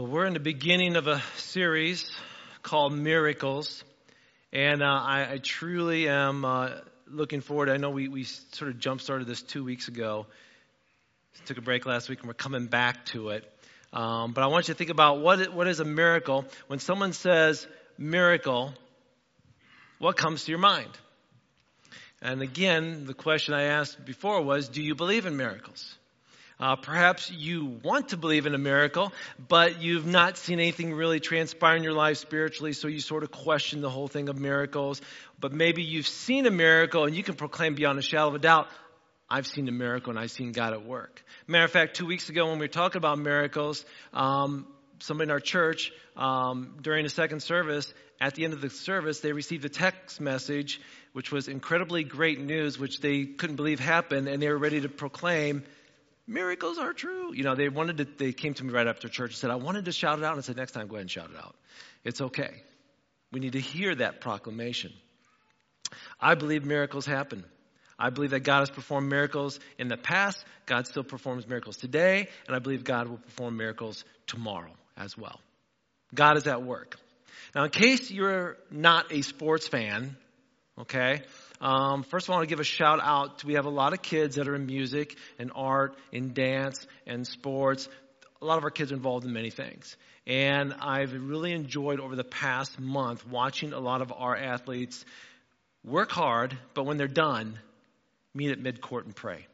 Well, we're in the beginning of a series called Miracles, and uh, I, I, truly am uh, looking forward. I know we, we sort of jump started this two weeks ago, took a break last week, and we're coming back to it. Um, but I want you to think about what, what is a miracle. When someone says miracle, what comes to your mind? And again, the question I asked before was Do you believe in miracles? Uh, perhaps you want to believe in a miracle, but you've not seen anything really transpire in your life spiritually, so you sort of question the whole thing of miracles. But maybe you've seen a miracle and you can proclaim beyond a shadow of a doubt, I've seen a miracle and I've seen God at work. Matter of fact, two weeks ago when we were talking about miracles, um, somebody in our church um, during the second service, at the end of the service, they received a text message which was incredibly great news, which they couldn't believe happened, and they were ready to proclaim miracles are true. You know, they wanted to, they came to me right after church and said, I wanted to shout it out. And I said, next time, go ahead and shout it out. It's okay. We need to hear that proclamation. I believe miracles happen. I believe that God has performed miracles in the past. God still performs miracles today. And I believe God will perform miracles tomorrow as well. God is at work. Now, in case you're not a sports fan, okay, um, first of all, I want to give a shout out. We have a lot of kids that are in music and art, in dance and sports. A lot of our kids are involved in many things. And I've really enjoyed over the past month watching a lot of our athletes work hard, but when they're done, meet at midcourt and pray.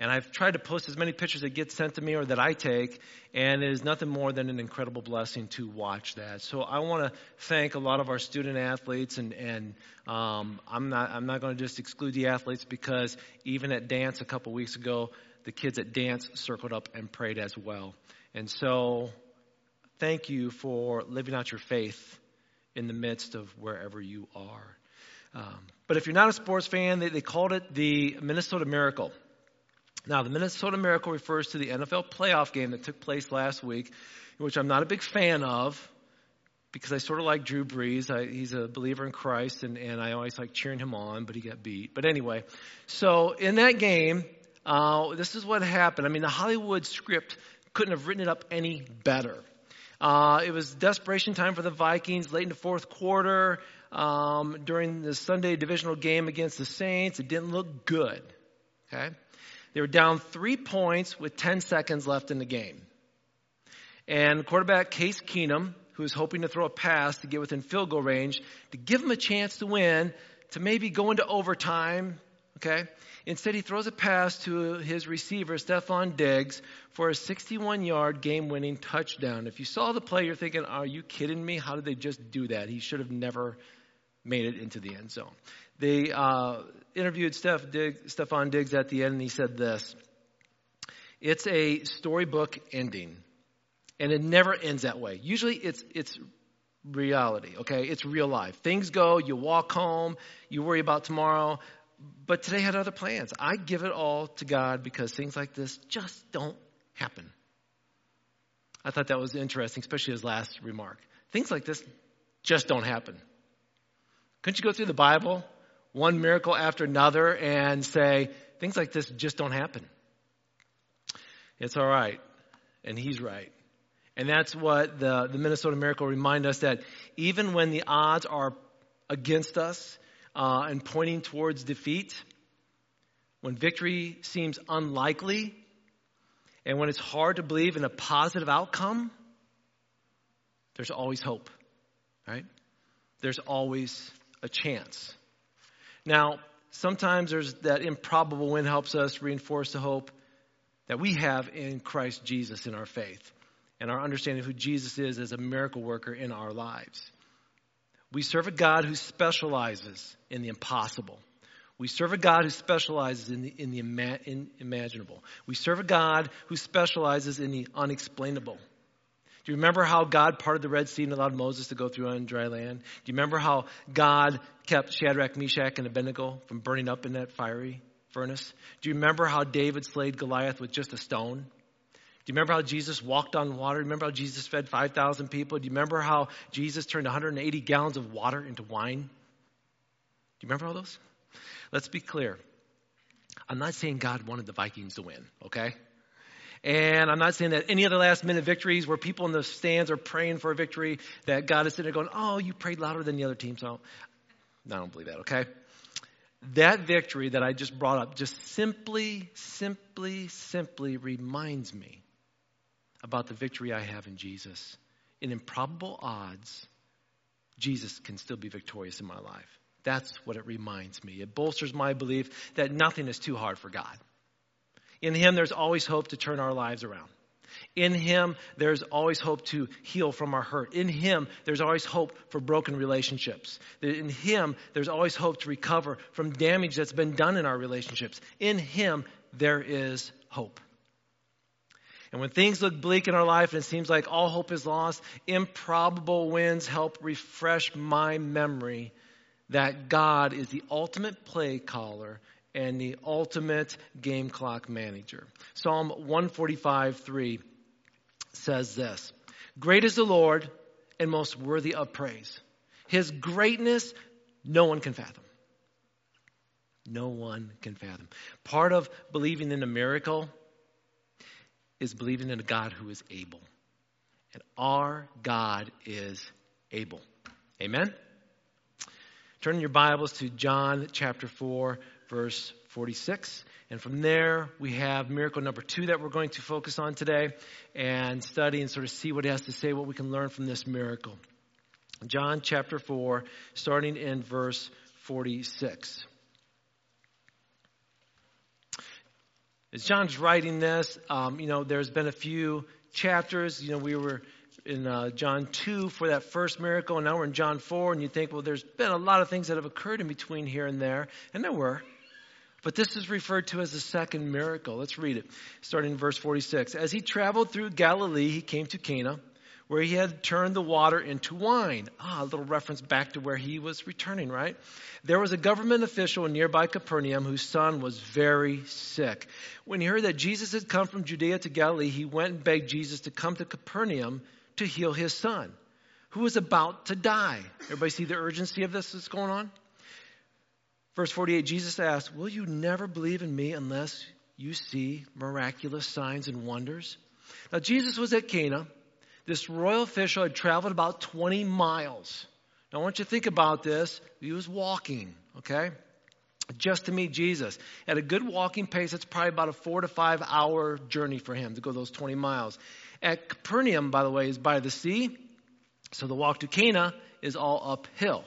And I've tried to post as many pictures that get sent to me or that I take, and it is nothing more than an incredible blessing to watch that. So I want to thank a lot of our student athletes, and, and um, I'm not I'm not going to just exclude the athletes because even at dance a couple weeks ago, the kids at dance circled up and prayed as well. And so, thank you for living out your faith in the midst of wherever you are. Um, but if you're not a sports fan, they, they called it the Minnesota Miracle. Now, the Minnesota Miracle refers to the NFL playoff game that took place last week, which I'm not a big fan of because I sort of like Drew Brees. I, he's a believer in Christ, and, and I always like cheering him on, but he got beat. But anyway, so in that game, uh, this is what happened. I mean, the Hollywood script couldn't have written it up any better. Uh, it was desperation time for the Vikings late in the fourth quarter um, during the Sunday divisional game against the Saints. It didn't look good. Okay. They were down three points with 10 seconds left in the game. And quarterback Case Keenum, who was hoping to throw a pass to get within field goal range, to give him a chance to win, to maybe go into overtime, okay? Instead, he throws a pass to his receiver, Stefon Diggs, for a 61 yard game winning touchdown. If you saw the play, you're thinking, are you kidding me? How did they just do that? He should have never made it into the end zone. They uh, interviewed Steph Dig, Stefon Diggs at the end, and he said this It's a storybook ending, and it never ends that way. Usually it's, it's reality, okay? It's real life. Things go, you walk home, you worry about tomorrow, but today had other plans. I give it all to God because things like this just don't happen. I thought that was interesting, especially his last remark. Things like this just don't happen. Couldn't you go through the Bible, one miracle after another, and say, things like this just don't happen? It's all right. And he's right. And that's what the, the Minnesota miracle remind us that even when the odds are against us uh, and pointing towards defeat, when victory seems unlikely, and when it's hard to believe in a positive outcome, there's always hope, right? There's always a chance. Now, sometimes there's that improbable win helps us reinforce the hope that we have in Christ Jesus in our faith and our understanding of who Jesus is as a miracle worker in our lives. We serve a God who specializes in the impossible. We serve a God who specializes in the, in the ima- in imaginable. We serve a God who specializes in the unexplainable. Do you remember how God parted the Red Sea and allowed Moses to go through on dry land? Do you remember how God kept Shadrach, Meshach, and Abednego from burning up in that fiery furnace? Do you remember how David slayed Goliath with just a stone? Do you remember how Jesus walked on water? Do you remember how Jesus fed 5,000 people? Do you remember how Jesus turned 180 gallons of water into wine? Do you remember all those? Let's be clear. I'm not saying God wanted the Vikings to win, okay? And I'm not saying that any of the last minute victories where people in the stands are praying for a victory that God is sitting there going, oh, you prayed louder than the other team. So I don't believe that, okay? That victory that I just brought up just simply, simply, simply reminds me about the victory I have in Jesus. In improbable odds, Jesus can still be victorious in my life. That's what it reminds me. It bolsters my belief that nothing is too hard for God. In Him, there's always hope to turn our lives around. In Him, there's always hope to heal from our hurt. In Him, there's always hope for broken relationships. In Him, there's always hope to recover from damage that's been done in our relationships. In Him, there is hope. And when things look bleak in our life and it seems like all hope is lost, improbable winds help refresh my memory that God is the ultimate play caller and the ultimate game clock manager. Psalm 145 3 says this Great is the Lord and most worthy of praise. His greatness, no one can fathom. No one can fathom. Part of believing in a miracle is believing in a God who is able. And our God is able. Amen? Turn your Bibles to John chapter 4, verse 46. And from there, we have miracle number two that we're going to focus on today and study and sort of see what it has to say, what we can learn from this miracle. John chapter 4, starting in verse 46. As John's writing this, um, you know, there's been a few chapters. You know, we were in uh, John 2 for that first miracle, and now we're in John 4, and you think, well, there's been a lot of things that have occurred in between here and there, and there were. But this is referred to as the second miracle. Let's read it, starting in verse 46. As he traveled through Galilee, he came to Cana, where he had turned the water into wine. Ah, a little reference back to where he was returning, right? There was a government official nearby Capernaum whose son was very sick. When he heard that Jesus had come from Judea to Galilee, he went and begged Jesus to come to Capernaum to heal his son, who was about to die. Everybody see the urgency of this that's going on? Verse 48 Jesus asked, Will you never believe in me unless you see miraculous signs and wonders? Now, Jesus was at Cana. This royal official had traveled about 20 miles. Now, I want you to think about this. He was walking, okay? Just to meet Jesus. At a good walking pace, it's probably about a four to five hour journey for him to go those 20 miles. At Capernaum, by the way, is by the sea. So the walk to Cana is all uphill.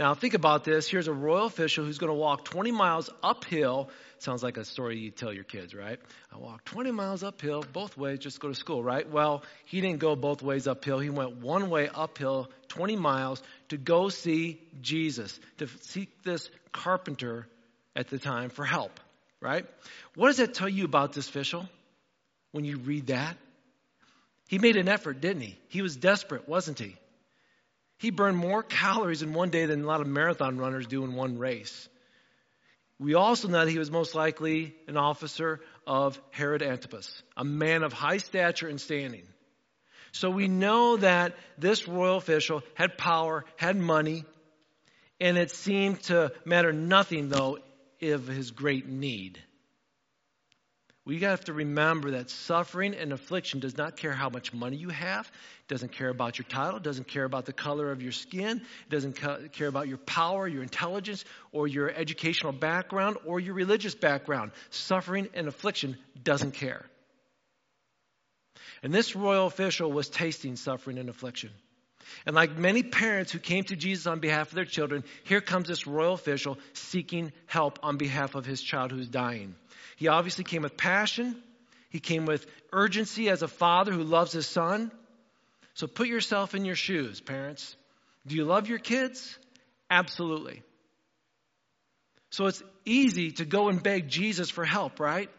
Now, think about this. Here's a royal official who's going to walk 20 miles uphill. Sounds like a story you tell your kids, right? I walked 20 miles uphill, both ways, just to go to school, right? Well, he didn't go both ways uphill. He went one way uphill, 20 miles, to go see Jesus, to seek this carpenter at the time for help, right? What does that tell you about this official when you read that? He made an effort, didn't he? He was desperate, wasn't he? He burned more calories in one day than a lot of marathon runners do in one race. We also know that he was most likely an officer of Herod Antipas, a man of high stature and standing. So we know that this royal official had power, had money, and it seemed to matter nothing, though, of his great need. We have to remember that suffering and affliction does not care how much money you have, doesn't care about your title, doesn't care about the color of your skin, doesn't care about your power, your intelligence, or your educational background, or your religious background. Suffering and affliction doesn't care. And this royal official was tasting suffering and affliction. And like many parents who came to Jesus on behalf of their children, here comes this royal official seeking help on behalf of his child who's dying. He obviously came with passion. He came with urgency as a father who loves his son. So put yourself in your shoes, parents. Do you love your kids? Absolutely. So it's easy to go and beg Jesus for help, right?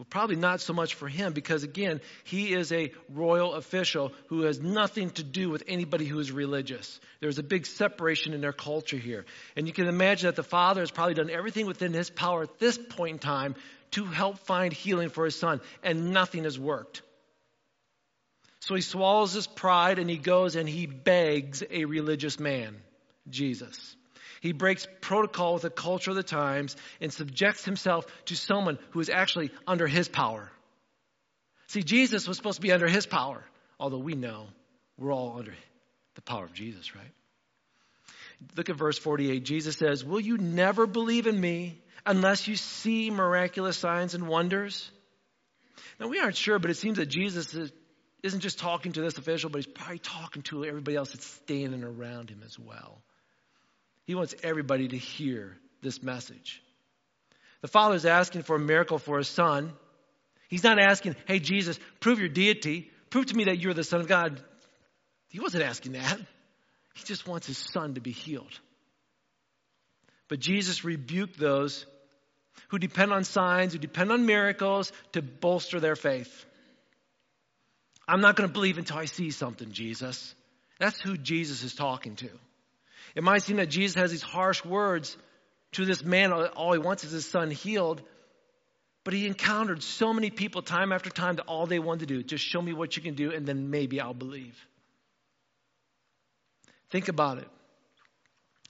Well, probably not so much for him because, again, he is a royal official who has nothing to do with anybody who is religious. There's a big separation in their culture here. And you can imagine that the father has probably done everything within his power at this point in time to help find healing for his son, and nothing has worked. So he swallows his pride and he goes and he begs a religious man, Jesus. He breaks protocol with the culture of the times and subjects himself to someone who is actually under his power. See, Jesus was supposed to be under his power, although we know we're all under the power of Jesus, right? Look at verse 48. Jesus says, Will you never believe in me unless you see miraculous signs and wonders? Now, we aren't sure, but it seems that Jesus is, isn't just talking to this official, but he's probably talking to everybody else that's standing around him as well. He wants everybody to hear this message. The Father is asking for a miracle for his son. He's not asking, hey, Jesus, prove your deity. Prove to me that you're the Son of God. He wasn't asking that. He just wants his son to be healed. But Jesus rebuked those who depend on signs, who depend on miracles to bolster their faith. I'm not going to believe until I see something, Jesus. That's who Jesus is talking to. It might seem that Jesus has these harsh words to this man. All he wants is his son healed. But he encountered so many people time after time that all they wanted to do, just show me what you can do, and then maybe I'll believe. Think about it.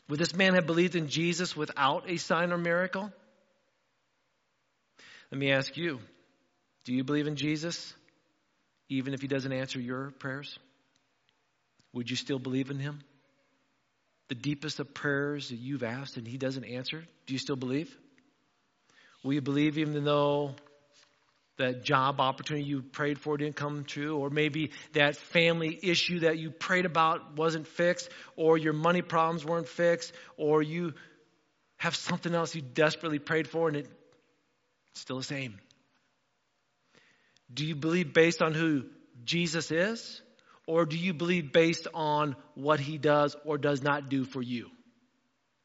Would this man have believed in Jesus without a sign or miracle? Let me ask you do you believe in Jesus even if he doesn't answer your prayers? Would you still believe in him? The deepest of prayers that you've asked and he doesn't answer, do you still believe? Will you believe even though that job opportunity you prayed for didn't come true, or maybe that family issue that you prayed about wasn't fixed, or your money problems weren't fixed, or you have something else you desperately prayed for and it's still the same. Do you believe based on who Jesus is, or do you believe based on what he does or does not do for you?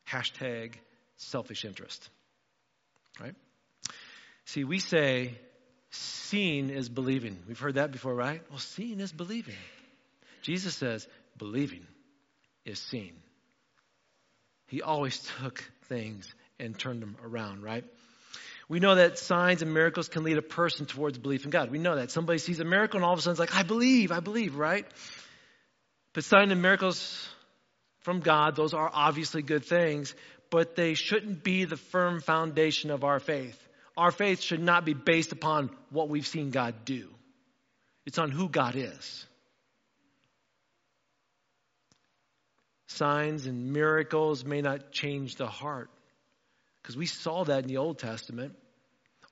Hashtag selfish interest. Right? See, we say Seeing is believing. We've heard that before, right? Well, seeing is believing. Jesus says, believing is seeing. He always took things and turned them around, right? We know that signs and miracles can lead a person towards belief in God. We know that. Somebody sees a miracle and all of a sudden it's like, I believe, I believe, right? But signs and miracles from God, those are obviously good things, but they shouldn't be the firm foundation of our faith our faith should not be based upon what we've seen God do, it's on who God is. Signs and miracles may not change the heart. Because we saw that in the Old Testament.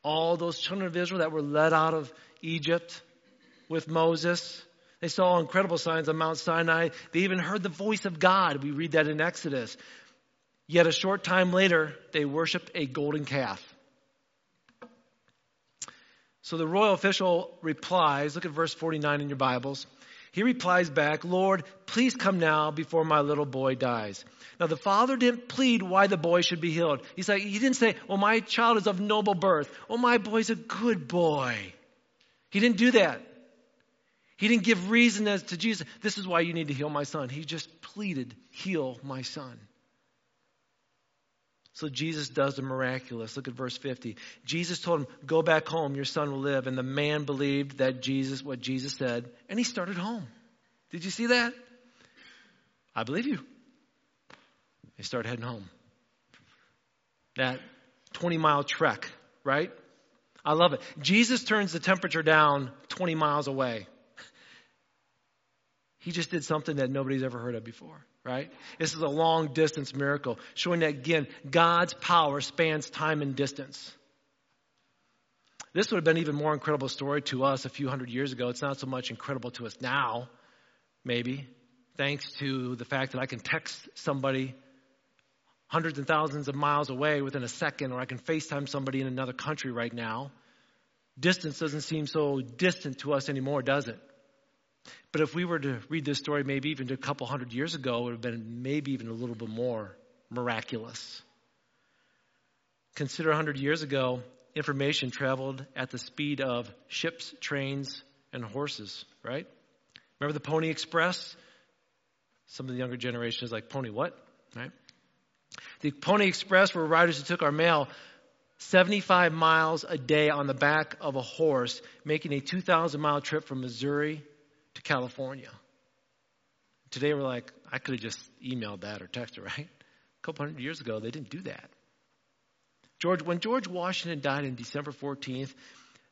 All those children of Israel that were led out of Egypt with Moses, they saw incredible signs on Mount Sinai. They even heard the voice of God. We read that in Exodus. Yet a short time later, they worshiped a golden calf. So the royal official replies, look at verse 49 in your Bibles. He replies back, Lord, please come now before my little boy dies. Now the father didn't plead why the boy should be healed. He's like, he didn't say, well, my child is of noble birth. Oh, my boy's a good boy. He didn't do that. He didn't give reason as to Jesus, this is why you need to heal my son. He just pleaded, heal my son. So Jesus does the miraculous. Look at verse 50. Jesus told him, Go back home, your son will live. And the man believed that Jesus, what Jesus said, and he started home. Did you see that? I believe you. He started heading home. That 20 mile trek, right? I love it. Jesus turns the temperature down 20 miles away. He just did something that nobody's ever heard of before right? This is a long distance miracle, showing that again, God's power spans time and distance. This would have been an even more incredible story to us a few hundred years ago. It's not so much incredible to us now, maybe, thanks to the fact that I can text somebody hundreds and thousands of miles away within a second, or I can FaceTime somebody in another country right now. Distance doesn't seem so distant to us anymore, does it? But if we were to read this story maybe even a couple hundred years ago, it would have been maybe even a little bit more miraculous. Consider 100 years ago, information traveled at the speed of ships, trains, and horses, right? Remember the Pony Express? Some of the younger generation is like, Pony what? Right? The Pony Express were riders who took our mail 75 miles a day on the back of a horse, making a 2,000 mile trip from Missouri to California. Today we're like, I could have just emailed that or texted, right? A couple hundred years ago, they didn't do that. George, when George Washington died on December 14th,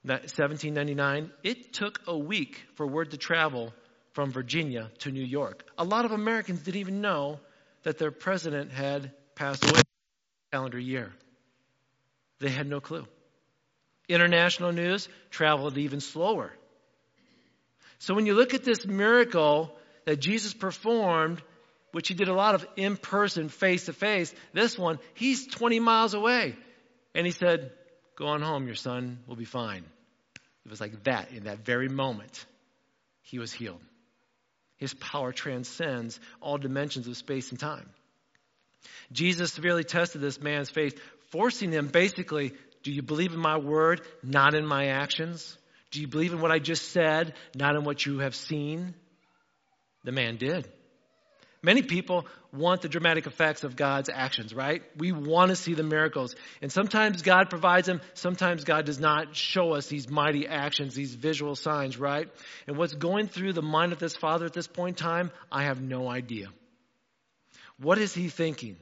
1799, it took a week for word to travel from Virginia to New York. A lot of Americans didn't even know that their president had passed away calendar year. They had no clue. International news traveled even slower. So when you look at this miracle that Jesus performed, which he did a lot of in person, face to face, this one, he's 20 miles away. And he said, Go on home, your son will be fine. It was like that in that very moment. He was healed. His power transcends all dimensions of space and time. Jesus severely tested this man's faith, forcing him basically, do you believe in my word, not in my actions? Do you believe in what I just said, not in what you have seen? The man did. Many people want the dramatic effects of God's actions, right? We want to see the miracles. And sometimes God provides them, sometimes God does not show us these mighty actions, these visual signs, right? And what's going through the mind of this father at this point in time, I have no idea. What is he thinking?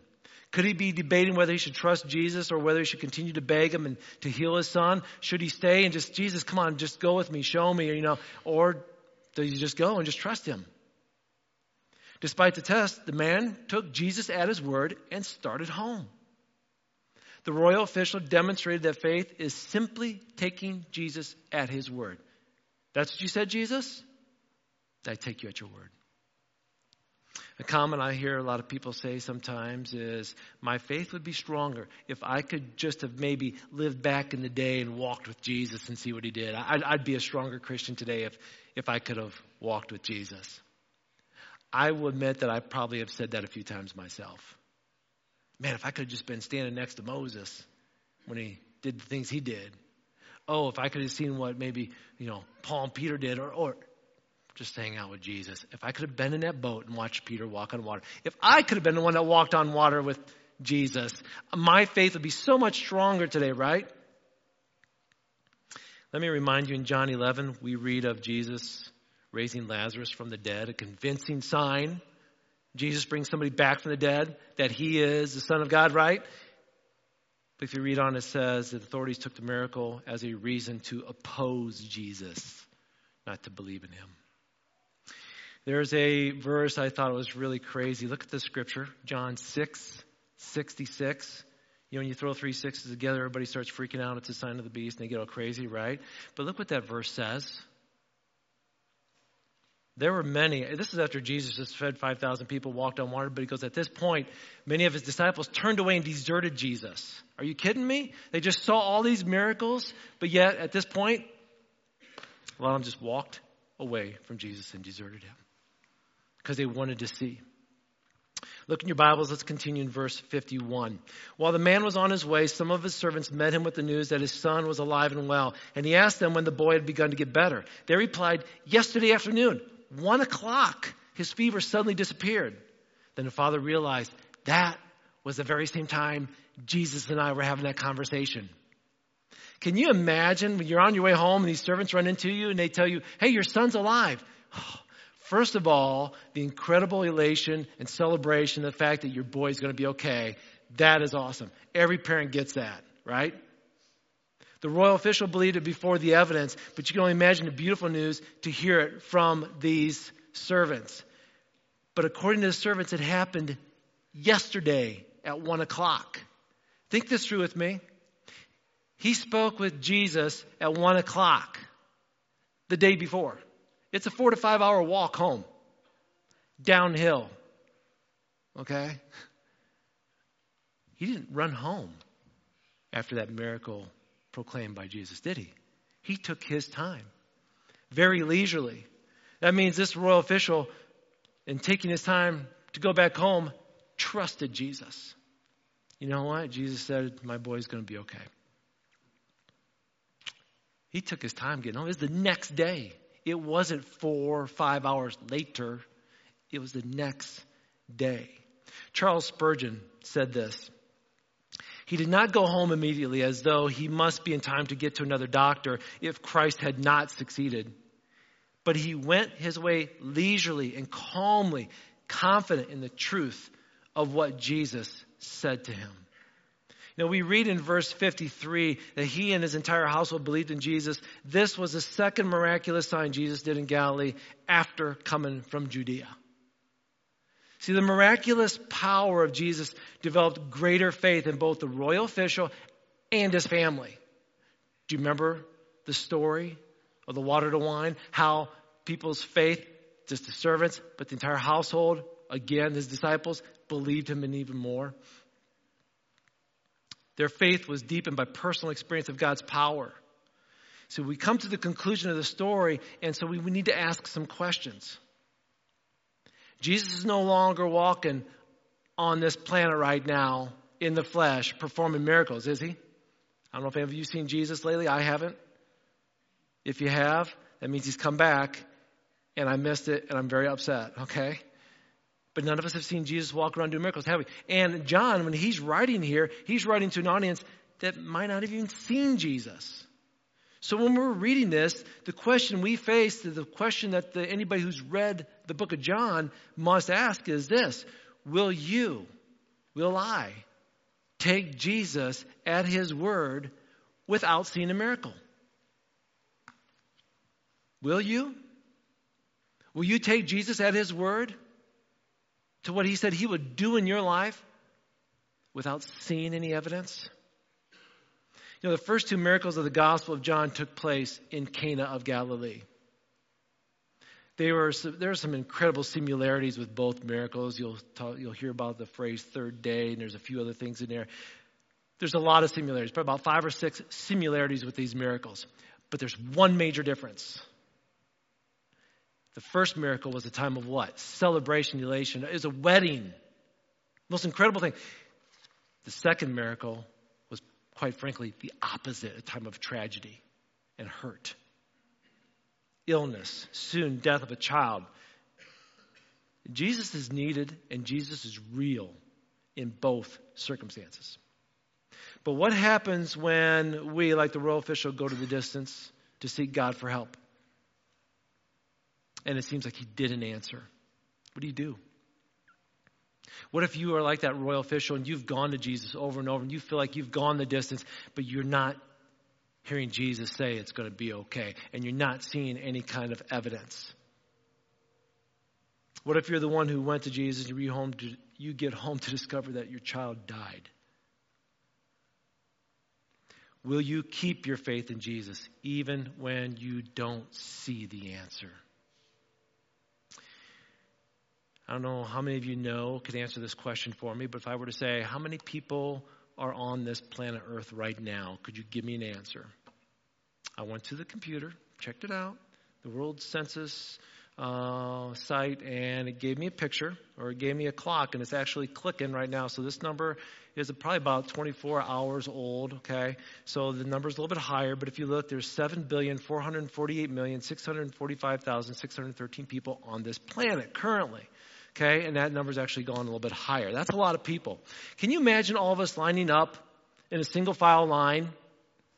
Could he be debating whether he should trust Jesus or whether he should continue to beg him and to heal his son? Should he stay and just, Jesus, come on, just go with me, show me, you know, or does he just go and just trust him? Despite the test, the man took Jesus at his word and started home. The royal official demonstrated that faith is simply taking Jesus at his word. That's what you said, Jesus? I take you at your word. A comment I hear a lot of people say sometimes is, My faith would be stronger if I could just have maybe lived back in the day and walked with Jesus and see what he did. I'd, I'd be a stronger Christian today if, if I could have walked with Jesus. I will admit that I probably have said that a few times myself. Man, if I could have just been standing next to Moses when he did the things he did. Oh, if I could have seen what maybe, you know, Paul and Peter did, or, or just hang out with Jesus. If I could have been in that boat and watched Peter walk on water. If I could have been the one that walked on water with Jesus, my faith would be so much stronger today, right? Let me remind you in John 11, we read of Jesus raising Lazarus from the dead, a convincing sign. Jesus brings somebody back from the dead, that he is the Son of God, right? But if you read on, it says that authorities took the miracle as a reason to oppose Jesus, not to believe in him. There's a verse I thought was really crazy. Look at the scripture, John 6, 66. You know, when you throw three sixes together, everybody starts freaking out. It's a sign of the beast, and they get all crazy, right? But look what that verse says. There were many. This is after Jesus has fed 5,000 people, walked on water, but he goes, At this point, many of his disciples turned away and deserted Jesus. Are you kidding me? They just saw all these miracles, but yet at this point, a lot of them just walked away from Jesus and deserted him because they wanted to see. Look in your Bibles, let's continue in verse 51. While the man was on his way, some of his servants met him with the news that his son was alive and well, and he asked them when the boy had begun to get better. They replied, Yesterday afternoon one o'clock, his fever suddenly disappeared. Then the father realized that was the very same time Jesus and I were having that conversation. Can you imagine when you're on your way home and these servants run into you and they tell you, hey, your son's alive? Oh, First of all, the incredible elation and celebration, the fact that your boy's going to be okay, that is awesome. Every parent gets that, right? The royal official believed it before the evidence, but you can only imagine the beautiful news to hear it from these servants. But according to the servants, it happened yesterday at one o'clock. Think this through with me. He spoke with Jesus at one o'clock the day before. It's a four to five hour walk home, downhill. Okay? He didn't run home after that miracle proclaimed by Jesus, did he? He took his time, very leisurely. That means this royal official, in taking his time to go back home, trusted Jesus. You know what? Jesus said, My boy's going to be okay. He took his time getting home. It was the next day. It wasn't four or five hours later. It was the next day. Charles Spurgeon said this he did not go home immediately as though he must be in time to get to another doctor if Christ had not succeeded. But he went his way leisurely and calmly, confident in the truth of what Jesus said to him. Now, we read in verse 53 that he and his entire household believed in Jesus. This was the second miraculous sign Jesus did in Galilee after coming from Judea. See, the miraculous power of Jesus developed greater faith in both the royal official and his family. Do you remember the story of the water to wine? How people's faith, just the servants, but the entire household, again, his disciples, believed him and even more. Their faith was deepened by personal experience of God's power. So we come to the conclusion of the story, and so we, we need to ask some questions. Jesus is no longer walking on this planet right now in the flesh, performing miracles, is he? I don't know if any of you seen Jesus lately. I haven't. If you have, that means he's come back, and I missed it, and I'm very upset, okay? But none of us have seen Jesus walk around doing miracles, have we? And John, when he's writing here, he's writing to an audience that might not have even seen Jesus. So when we're reading this, the question we face, the question that the, anybody who's read the book of John must ask is this Will you, will I, take Jesus at his word without seeing a miracle? Will you? Will you take Jesus at his word? To what he said he would do in your life without seeing any evidence? You know, the first two miracles of the Gospel of John took place in Cana of Galilee. They were, there are some incredible similarities with both miracles. You'll, talk, you'll hear about the phrase third day, and there's a few other things in there. There's a lot of similarities, probably about five or six similarities with these miracles. But there's one major difference. The first miracle was a time of what? Celebration, elation. It was a wedding. Most incredible thing. The second miracle was, quite frankly, the opposite a time of tragedy and hurt. Illness, soon death of a child. Jesus is needed and Jesus is real in both circumstances. But what happens when we, like the royal official, go to the distance to seek God for help? And it seems like he didn't answer. What do you do? What if you are like that royal official and you've gone to Jesus over and over and you feel like you've gone the distance, but you're not hearing Jesus say it's going to be okay and you're not seeing any kind of evidence? What if you're the one who went to Jesus and you, home you get home to discover that your child died? Will you keep your faith in Jesus even when you don't see the answer? I don't know how many of you know could answer this question for me, but if I were to say, how many people are on this planet Earth right now? Could you give me an answer? I went to the computer, checked it out, the World Census uh, site, and it gave me a picture or it gave me a clock, and it's actually clicking right now. So this number is probably about 24 hours old. Okay, so the number is a little bit higher, but if you look, there's 7,448,645,613 people on this planet currently. Okay, and that number's actually gone a little bit higher. That's a lot of people. Can you imagine all of us lining up in a single file line?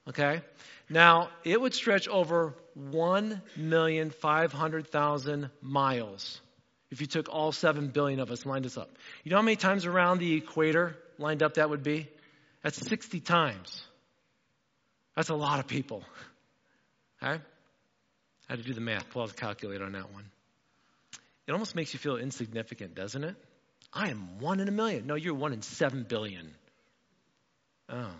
Okay, now it would stretch over 1,500,000 miles if you took all 7 billion of us lined us up. You know how many times around the equator lined up that would be? That's 60 times. That's a lot of people. Okay? I had to do the math, pull out the calculator on that one. It almost makes you feel insignificant, doesn't it? I am one in a million. No, you're one in seven billion. Oh.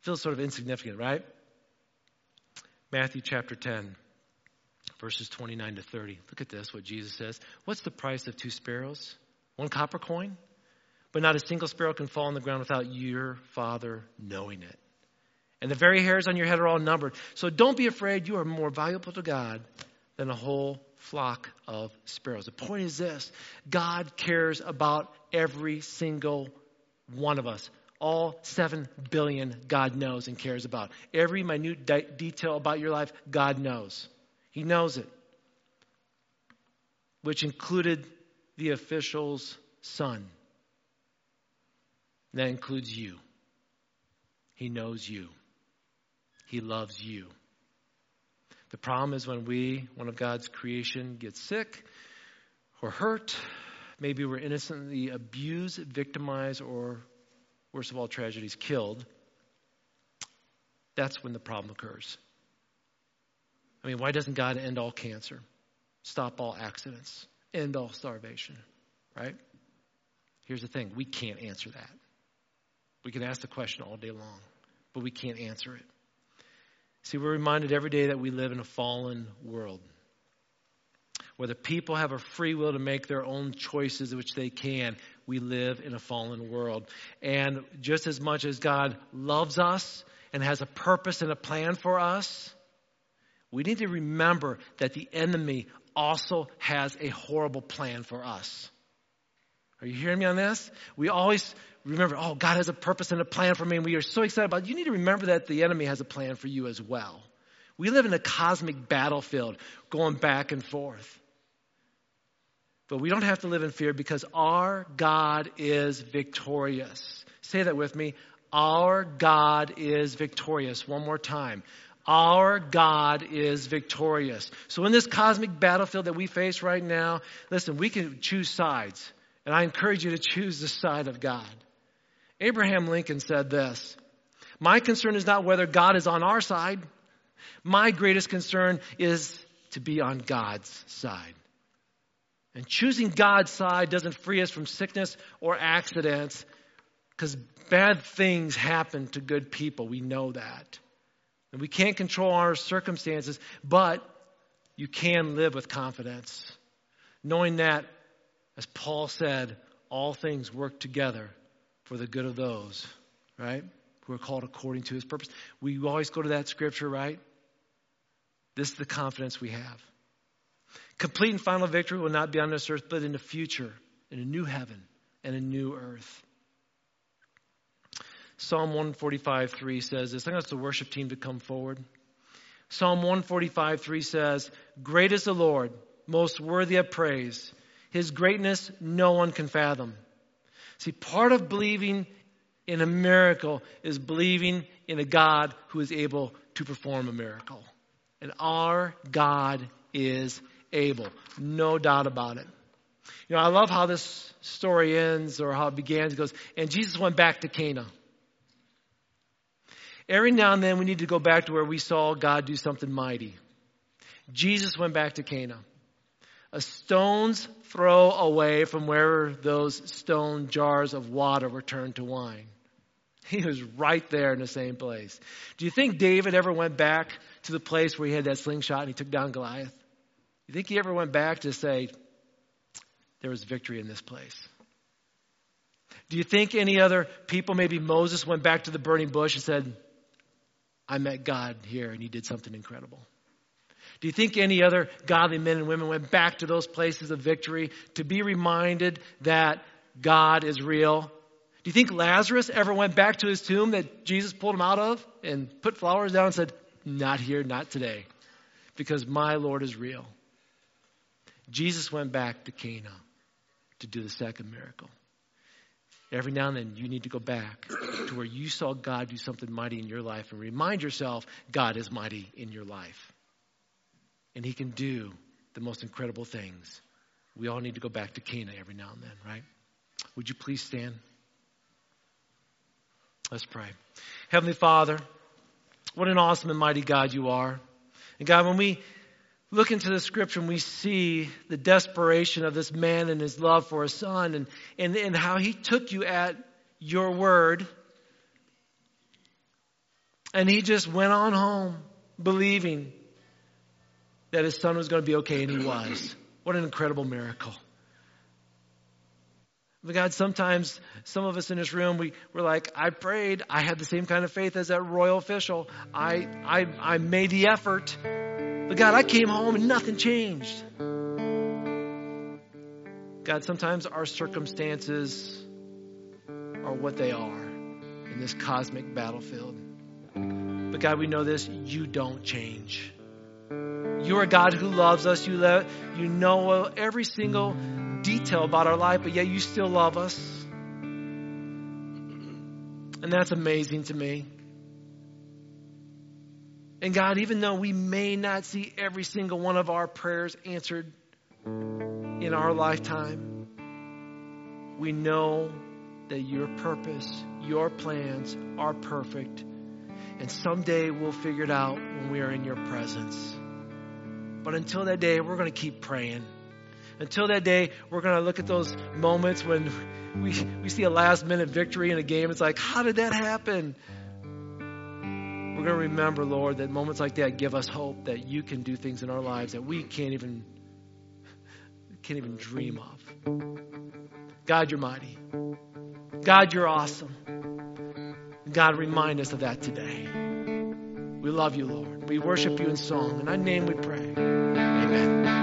Feels sort of insignificant, right? Matthew chapter 10, verses 29 to 30. Look at this, what Jesus says. What's the price of two sparrows? One copper coin? But not a single sparrow can fall on the ground without your Father knowing it. And the very hairs on your head are all numbered. So don't be afraid. You are more valuable to God than a whole flock of sparrows. The point is this God cares about every single one of us. All 7 billion God knows and cares about. Every minute de- detail about your life, God knows. He knows it, which included the official's son. That includes you. He knows you. He loves you. The problem is when we, one of God's creation, gets sick or hurt, maybe we're innocently abused, victimized, or worst of all, tragedies, killed, that's when the problem occurs. I mean, why doesn't God end all cancer, stop all accidents, end all starvation, right? Here's the thing we can't answer that. We can ask the question all day long, but we can't answer it. See, we're reminded every day that we live in a fallen world where the people have a free will to make their own choices, which they can. We live in a fallen world. And just as much as God loves us and has a purpose and a plan for us, we need to remember that the enemy also has a horrible plan for us. Are you hearing me on this? We always remember, oh, God has a purpose and a plan for me, and we are so excited about it. You need to remember that the enemy has a plan for you as well. We live in a cosmic battlefield going back and forth. But we don't have to live in fear because our God is victorious. Say that with me. Our God is victorious. One more time. Our God is victorious. So, in this cosmic battlefield that we face right now, listen, we can choose sides. And I encourage you to choose the side of God. Abraham Lincoln said this My concern is not whether God is on our side, my greatest concern is to be on God's side. And choosing God's side doesn't free us from sickness or accidents because bad things happen to good people. We know that. And we can't control our circumstances, but you can live with confidence, knowing that, as Paul said, all things work together for the good of those, right? Who are called according to his purpose. We always go to that scripture, right? This is the confidence we have. Complete and final victory will not be on this earth, but in the future, in a new heaven and a new earth. Psalm 145 3 says this. I'm going to the worship team to come forward. Psalm 145 3 says, Great is the Lord, most worthy of praise. His greatness no one can fathom. See, part of believing in a miracle is believing in a God who is able to perform a miracle. And our God is able. No doubt about it. You know, I love how this story ends or how it begins. It goes, and Jesus went back to Cana. Every now and then we need to go back to where we saw God do something mighty. Jesus went back to Cana. A stone's throw away from where those stone jars of water were turned to wine. He was right there in the same place. Do you think David ever went back to the place where he had that slingshot and he took down Goliath? You think he ever went back to say, there was victory in this place? Do you think any other people, maybe Moses, went back to the burning bush and said, I met God here and he did something incredible? Do you think any other godly men and women went back to those places of victory to be reminded that God is real? Do you think Lazarus ever went back to his tomb that Jesus pulled him out of and put flowers down and said, Not here, not today, because my Lord is real? Jesus went back to Cana to do the second miracle. Every now and then, you need to go back to where you saw God do something mighty in your life and remind yourself God is mighty in your life. And He can do the most incredible things. We all need to go back to Cana every now and then, right? Would you please stand? Let's pray. Heavenly Father, what an awesome and mighty God you are. And God, when we look into the scripture and we see the desperation of this man and his love for his son and, and, and how he took you at your word. And he just went on home believing that his son was going to be okay, and he was. What an incredible miracle. But God, sometimes some of us in this room, we, we're like, I prayed. I had the same kind of faith as that royal official. I, I, I made the effort. But God, I came home and nothing changed. God, sometimes our circumstances are what they are in this cosmic battlefield. But God, we know this you don't change. You are a God who loves us. You, let, you know every single detail about our life, but yet you still love us. And that's amazing to me. And God, even though we may not see every single one of our prayers answered in our lifetime, we know that your purpose, your plans are perfect. And someday we'll figure it out when we are in your presence. But until that day, we're going to keep praying. Until that day, we're going to look at those moments when we, we see a last minute victory in a game. It's like, how did that happen? We're going to remember, Lord, that moments like that give us hope that you can do things in our lives that we can't even can't even dream of. God, you're mighty. God, you're awesome. God, remind us of that today. We love you, Lord. We worship you in song. In thy name we pray. Amen.